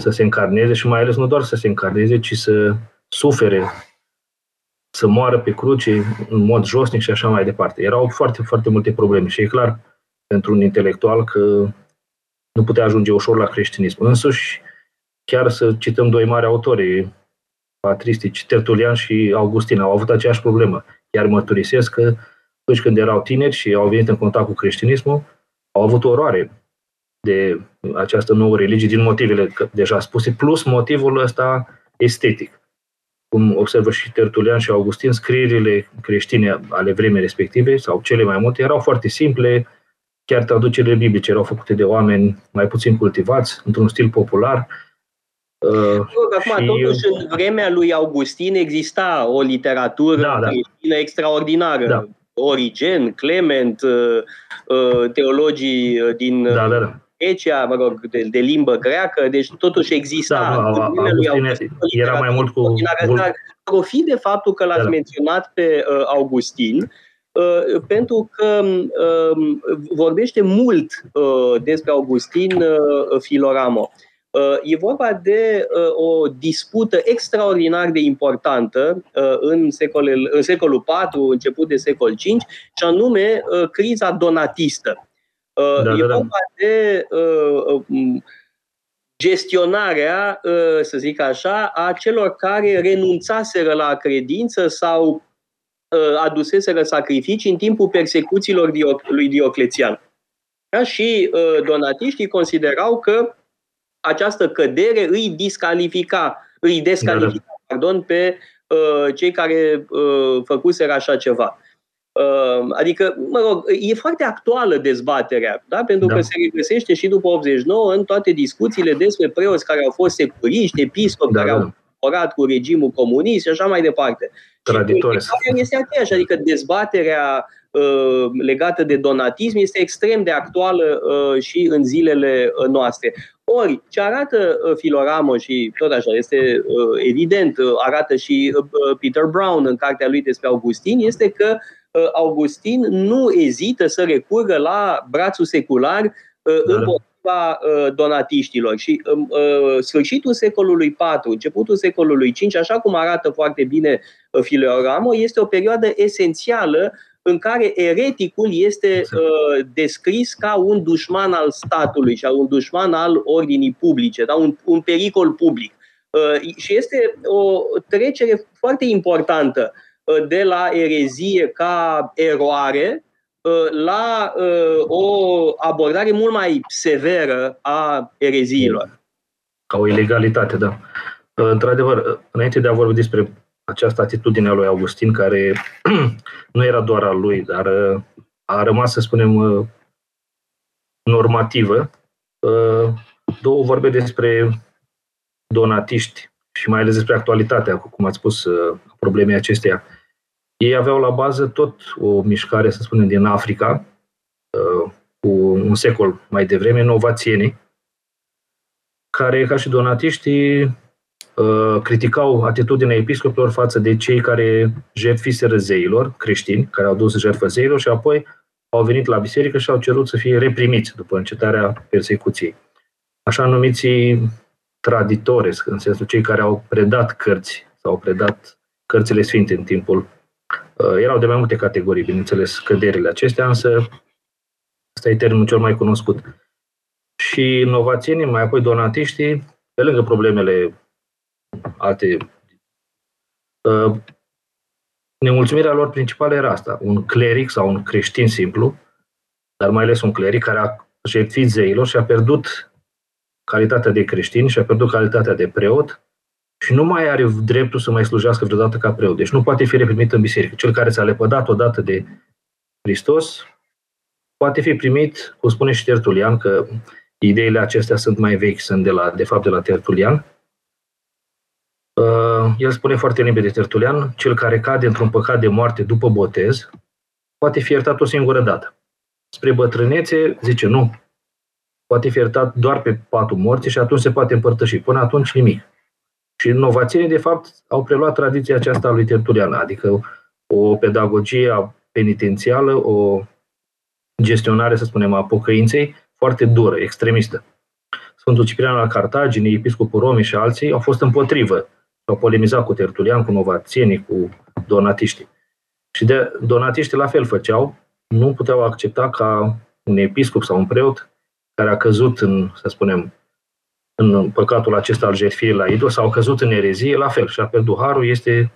să se încarneze și mai ales nu doar să se încarneze, ci să sufere, să moară pe cruce în mod josnic și așa mai departe. Erau foarte, foarte multe probleme și e clar pentru un intelectual că nu putea ajunge ușor la creștinism. Însuși, chiar să cităm doi mari autori, patristici, Tertulian și Augustin, au avut aceeași problemă. Iar mărturisesc că atunci când erau tineri și au venit în contact cu creștinismul, au avut oroare de această nouă religie din motivele deja spuse, plus motivul ăsta estetic. Cum observă și Tertulian și Augustin, scrierile creștine ale vremii respective, sau cele mai multe, erau foarte simple, chiar traducerile biblice erau făcute de oameni mai puțin cultivați, într-un stil popular. Uh, Acum, și... totuși, în vremea lui Augustin exista o literatură da, da. creștină extraordinară. Da. Origen, Clement, uh, uh, teologii uh, din da, da, da. Grecia, mă rog, de, de limbă greacă, deci totuși exista. Da, da, Augustin era mai mult cu... Dar profit de faptul că l-ați da, da. menționat pe uh, Augustin, uh, pentru că uh, vorbește mult uh, despre Augustin uh, Filoramo. Uh, e vorba de uh, o dispută extraordinar de importantă uh, în, secolul, în secolul IV, început de secol V, și anume criza donatistă. Da, e da, da. vorba de gestionarea, să zic așa, a celor care renunțaseră la credință sau aduseseră sacrificii în timpul persecuțiilor lui Dioclețian. Și donatiștii considerau că această cădere îi discalifica, îi descalifica, da, da. pardon, pe uh, cei care uh, făcuseră așa ceva. Uh, adică, mă rog, e foarte actuală dezbaterea, da? pentru da. că se regăsește și după 89 în toate discuțiile despre preoți care au fost securiști, episcopi da, care da. au colaborat cu regimul comunist și așa mai departe. Traditori. Și este aceeași, adică dezbaterea uh, legată de donatism este extrem de actuală uh, și în zilele uh, noastre. Ori, ce arată uh, Filoramo și tot așa, este uh, evident, uh, arată și Peter Brown în cartea lui despre Augustin, este că Augustin nu ezită să recurgă la brațul secular da. împotriva donatiștilor. Și sfârșitul secolului IV, începutul secolului V, așa cum arată foarte bine Filoramo, este o perioadă esențială în care ereticul este uh, descris ca un dușman al statului și un dușman al ordinii publice, da? un, un pericol public. Uh, și este o trecere foarte importantă uh, de la erezie ca eroare uh, la uh, o abordare mult mai severă a ereziilor. Ca o ilegalitate, da. Uh, într-adevăr, înainte de a vorbi despre această atitudine a lui Augustin, care nu era doar a lui, dar uh, a rămas, să spunem, uh, normativă. Uh, două vorbe despre donatiști și mai ales despre actualitatea, cum ați spus, problemei acesteia. Ei aveau la bază tot o mișcare, să spunem, din Africa, cu un secol mai devreme, novațienii, care, ca și donatiștii, Uh, criticau atitudinea episcopilor față de cei care jertfiseră zeilor, creștini, care au dus jertfă zeilor și apoi au venit la biserică și au cerut să fie reprimiți după încetarea persecuției. Așa numiții traditori, în sensul cei care au predat cărți sau au predat cărțile sfinte în timpul. Uh, erau de mai multe categorii, bineînțeles, căderile acestea, însă ăsta e termenul cel mai cunoscut. Și inovațienii, mai apoi donatiștii, pe lângă problemele alte... Uh, nemulțumirea lor principală era asta. Un cleric sau un creștin simplu, dar mai ales un cleric care a jertfit zeilor și a pierdut calitatea de creștin și a pierdut calitatea de preot și nu mai are dreptul să mai slujească vreodată ca preot. Deci nu poate fi reprimit în biserică. Cel care s-a lepădat odată de Hristos poate fi primit, cum spune și Tertulian, că ideile acestea sunt mai vechi, sunt de, la, de fapt de la Tertulian, Uh, el spune foarte limpede Tertulian, cel care cade într-un păcat de moarte după botez, poate fi iertat o singură dată. Spre bătrânețe, zice nu, poate fi iertat doar pe patul morții și atunci se poate împărtăși. Până atunci nimic. Și inovațiile, de fapt, au preluat tradiția aceasta a lui Tertulian, adică o pedagogie penitențială, o gestionare, să spunem, a pocăinței foarte dură, extremistă. Sfântul Ciprian al Cartaginei, Episcopul Romii și alții au fost împotrivă. Au polemizat cu Tertulian, cu novațienii, cu donatiștii. Și de donatiștii la fel făceau, nu puteau accepta ca un episcop sau un preot care a căzut în, să spunem, în păcatul acesta al jertfiei la idol sau a căzut în erezie, la fel, și a pierdut harul, este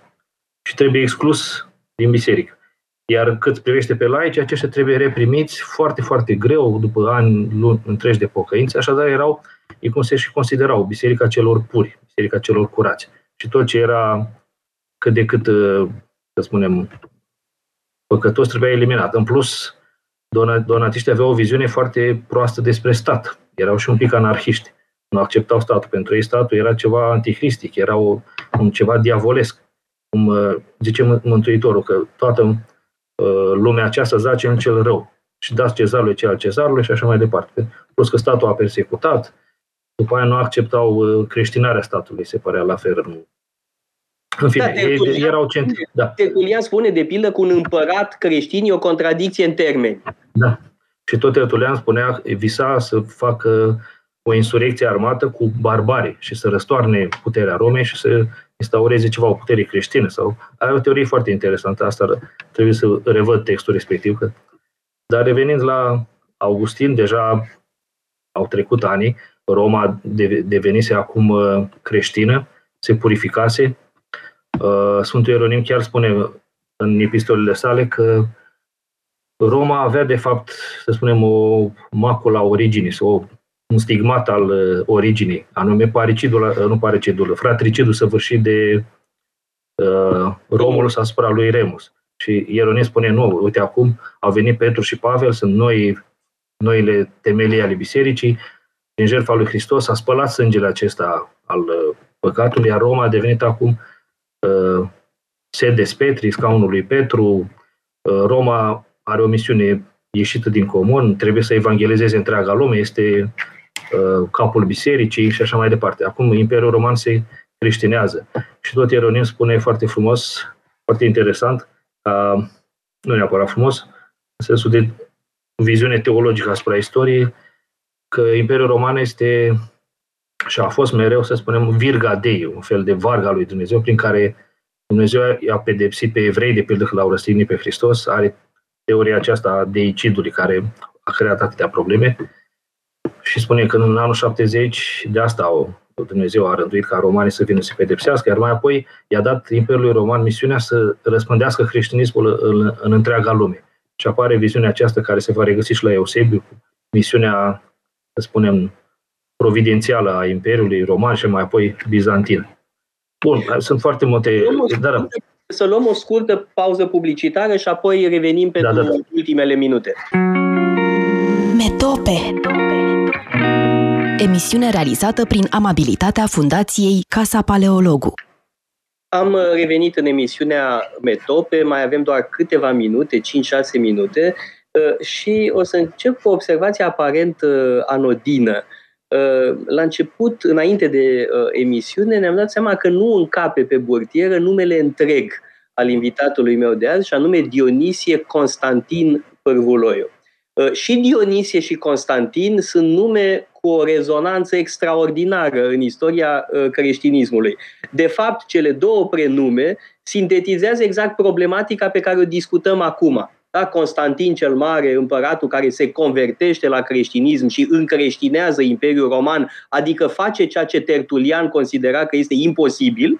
și trebuie exclus din biserică. Iar cât privește pe laici, aceștia trebuie reprimiți foarte, foarte greu după ani luni întregi de pocăință, așadar erau, ei cum se și considerau, biserica celor puri, biserica celor curați. Și tot ce era cât de cât, să spunem, păcătos trebuia eliminat. În plus, donatiștii aveau o viziune foarte proastă despre stat. Erau și un pic anarhiști. Nu acceptau statul. Pentru ei statul era ceva antihristic, era o, un ceva diavolesc. Cum uh, zice Mântuitorul, că toată uh, lumea aceasta zace în cel rău. Și dați cezarului ce al cezarului și așa mai departe. Plus că statul a persecutat, după aia nu acceptau uh, creștinarea statului, se părea la fel în fine, da, Tertulian, erau centri. Da. Tertulian spune, de pildă, că un împărat creștin e o contradicție în termeni. Da. Și tot Tertulian spunea, visa să facă o insurecție armată cu barbari și să răstoarne puterea Romei și să instaureze ceva, o putere creștină. Sau... Are o teorie foarte interesantă, asta trebuie să revăd textul respectiv. Că... Dar revenind la Augustin, deja au trecut ani, Roma devenise acum uh, creștină, se purificase, Uh, Sfântul Ieronim chiar spune în epistolele sale că Roma avea, de fapt, să spunem, o macula originii, sau un stigmat al uh, originii, anume paricidul, uh, nu paricidul, fratricidul săvârșit de uh, Romulus asupra lui Remus. Și Ieronim spune, nu, uite, acum au venit Petru și Pavel, sunt noi, noile temelii ale bisericii, din jertfa lui Hristos a spălat sângele acesta al păcatului, iar Roma a devenit acum Uh, Sedes Petri, scaunul lui Petru, uh, Roma are o misiune ieșită din comun, trebuie să evangelizeze întreaga lume, este uh, capul bisericii și așa mai departe. Acum Imperiul Roman se creștinează. Și tot Ieronim spune foarte frumos, foarte interesant, nu neapărat frumos, în sensul de viziune teologică asupra istoriei, că Imperiul Roman este și a fost mereu, să spunem, virga dei, un fel de varga lui Dumnezeu, prin care Dumnezeu i-a pedepsit pe evrei, de pildă că l-au răstignit pe Hristos, are teoria aceasta a deicidului, care a creat atâtea probleme și spune că în anul 70 de asta au, Dumnezeu a rânduit ca romanii să vină să pedepsească, iar mai apoi i-a dat Imperiului Roman misiunea să răspândească creștinismul în, în întreaga lume. Și apare viziunea aceasta care se va regăsi și la Eusebiu, misiunea, să spunem, providențială a Imperiului Roman și mai apoi bizantin. Bun, sunt foarte multe... Dar... Da. Să luăm o scurtă pauză publicitară și apoi revenim pentru da, da, da. ultimele minute. Metope Emisiune realizată prin amabilitatea Fundației Casa Paleologu. Am revenit în emisiunea Metope, mai avem doar câteva minute, 5-6 minute, uh, și o să încep cu o observație aparent uh, anodină. Uh, la început, înainte de uh, emisiune, ne-am dat seama că nu încape pe burtieră numele întreg al invitatului meu de azi, și anume Dionisie Constantin Pârvuloiu. Uh, și Dionisie și Constantin sunt nume cu o rezonanță extraordinară în istoria creștinismului. De fapt, cele două prenume sintetizează exact problematica pe care o discutăm acum da? Constantin cel Mare, împăratul care se convertește la creștinism și încreștinează Imperiul Roman, adică face ceea ce Tertulian considera că este imposibil,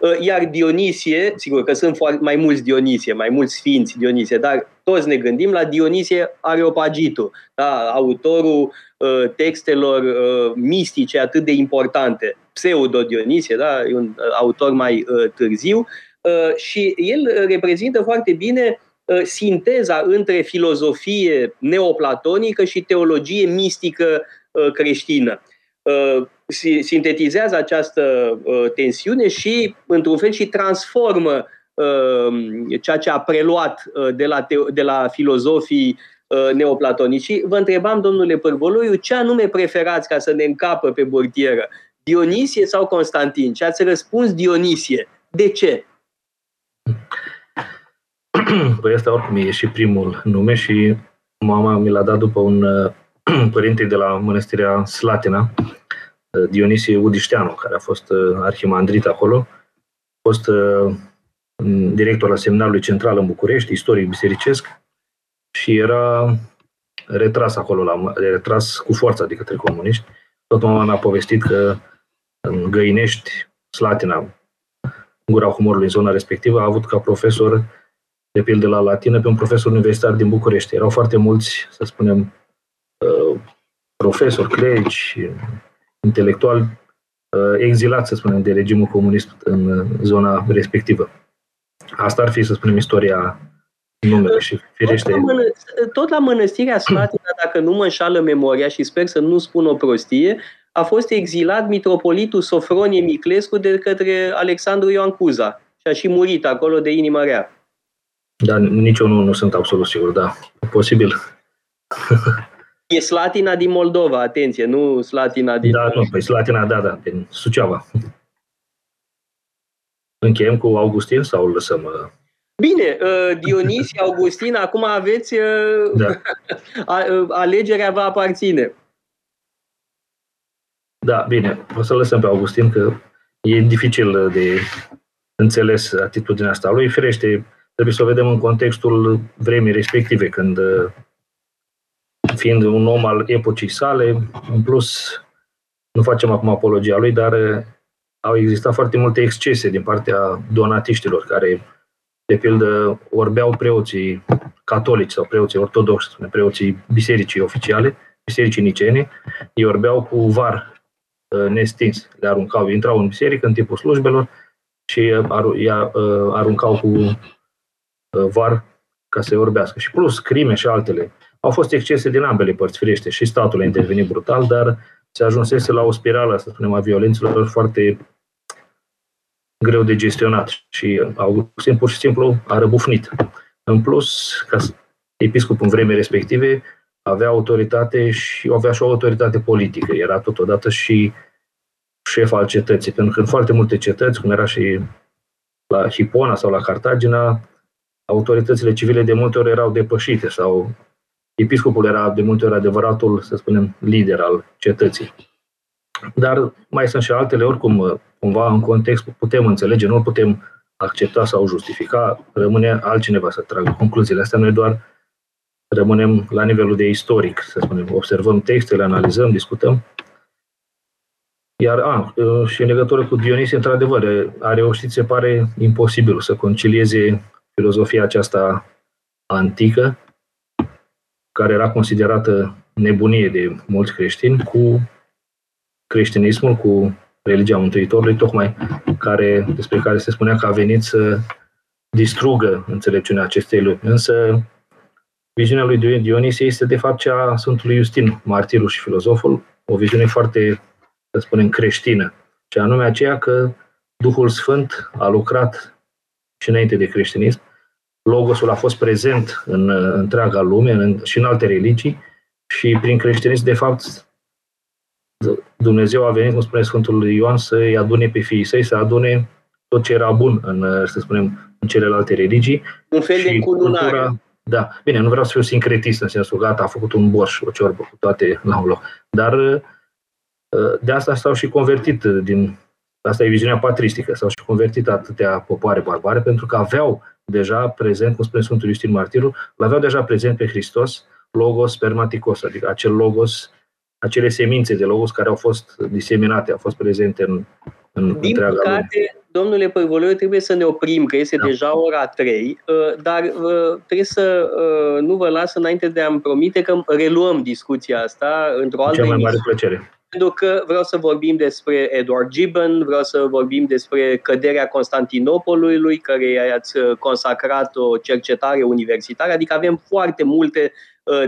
uh, iar Dionisie, sigur că sunt mai mulți Dionisie, mai mulți sfinți Dionisie, dar toți ne gândim la Dionisie Areopagitu, da? autorul uh, textelor uh, mistice atât de importante, pseudo-Dionisie, da? e un uh, autor mai uh, târziu, uh, și el reprezintă foarte bine Uh, sinteza între filozofie neoplatonică și teologie mistică uh, creștină. Uh, sintetizează această tensiune și, într-un fel, și transformă ceea ce a preluat de la, de la filozofii uh, neoplatonicii. Vă întrebam, domnule Pârvoluiu, ce anume preferați ca să ne încapă pe burtieră? Dionisie sau Constantin? Și ați răspuns Dionisie. De ce? Păi asta oricum e și primul nume și mama mi l-a dat după un uh, părinte de la mănăstirea Slatina, uh, Dionisie Udișteanu, care a fost uh, arhimandrit acolo, a fost director al seminarului central în București, istoric bisericesc, și era retras acolo, la, retras cu forța de către comuniști. Tot mama mi-a povestit că în Găinești, Slatina, gura humorului în zona respectivă, a avut ca profesor, de pildă la latină, pe un profesor universitar din București. Erau foarte mulți, să spunem, uh, profesori, clerici, intelectuali uh, exilați, să spunem, de regimul comunist în zona respectivă. Asta ar fi, să spunem, istoria numele și firește. Tot la, mână, tot la mănăstirea Slatina, dacă nu mă înșală memoria și sper să nu spun o prostie, a fost exilat mitropolitul Sofronie Miclescu de către Alexandru Ioan Cuza și a și murit acolo de inimă rea. Da, nici eu nu, nu sunt absolut sigur, da. Posibil. E Slatina din Moldova, atenție, nu Slatina din... Da, nu, păi Slatina, da, da, din Suceava. Încheiem cu Augustin sau îl lăsăm? Uh? Bine, uh, Dionisie, Augustin, acum aveți... Uh, da. Alegerea va aparține. Da, bine, o să lăsăm pe Augustin că e dificil de înțeles atitudinea asta lui. Firește, trebuie să o vedem în contextul vremii respective, când fiind un om al epocii sale, în plus, nu facem acum apologia lui, dar au existat foarte multe excese din partea donatiștilor care, de pildă, orbeau preoții catolici sau preoții ortodoxi, preoții bisericii oficiale, bisericii nicene, îi orbeau cu var Uh, nestins. Le aruncau, intrau în biserică în timpul slujbelor și uh, uh, aruncau cu var ca să-i orbească. Și plus crime și altele. Au fost excese din ambele părți, firește, și statul a intervenit brutal, dar se ajunsese la o spirală, să spunem, a violențelor foarte greu de gestionat și Augustin pur și simplu a răbufnit. În plus, ca episcopul în vreme respective avea autoritate și avea și o autoritate politică. Era totodată și șef al cetății, pentru că în foarte multe cetăți, cum era și la Hipona sau la Cartagina, autoritățile civile de multe ori erau depășite sau episcopul era de multe ori adevăratul, să spunem, lider al cetății. Dar mai sunt și altele, oricum, cumva în context putem înțelege, nu putem accepta sau justifica, rămâne altcineva să tragă concluziile astea. Noi doar rămânem la nivelul de istoric, să spunem, observăm textele, analizăm, discutăm. Iar, a, și în legătură cu Dionisie, într-adevăr, a reușit, se pare, imposibil să concilieze filozofia aceasta antică, care era considerată nebunie de mulți creștini, cu creștinismul, cu religia Mântuitorului, tocmai care, despre care se spunea că a venit să distrugă înțelepciunea acestei lumi. Însă, Viziunea lui Dionisie este de fapt cea a Sfântului Justin, martirul și filozoful, o viziune foarte, să spunem, creștină, și anume aceea că Duhul Sfânt a lucrat și înainte de creștinism, Logosul a fost prezent în întreaga lume în, și în alte religii și prin creștinism, de fapt, Dumnezeu a venit, cum spune Sfântul Ioan, să-i adune pe fiii săi, să adune tot ce era bun în, să spunem, în celelalte religii. Un fel de cununare. Cultura, da, bine, nu vreau să fiu sincretist în sensul gata, a făcut un borș, o ciorbă cu toate la un loc. Dar uh, de asta s-au și convertit din Asta e viziunea patristică. S-au și convertit atâtea popoare barbare pentru că aveau deja prezent, cum spune Sfântul Justin Martirul, l-aveau deja prezent pe Hristos, logos spermaticos, adică acel logos, acele semințe de logos care au fost diseminate, au fost prezente în, în Din întreaga păcate, lume domnule Părvoleu, trebuie să ne oprim, că este da. deja ora 3, uh, dar uh, trebuie să uh, nu vă las înainte de a-mi promite că reluăm discuția asta într-o altă mai mare plăcere. Pentru că vreau să vorbim despre Edward Gibbon, vreau să vorbim despre căderea Constantinopolului, care i-ați consacrat o cercetare universitară, adică avem foarte multe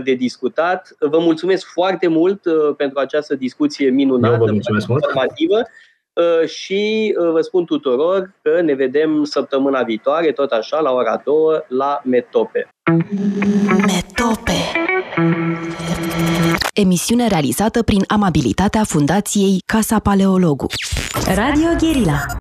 de discutat. Vă mulțumesc foarte mult pentru această discuție minunată, Eu vă mulțumesc informativă. Mult. Ă, și ă, vă spun tuturor că ne vedem săptămâna viitoare, tot așa, la ora 2, la Metope. Metope. Emisiune realizată prin amabilitatea Fundației Casa Paleologu. Radio Guerilla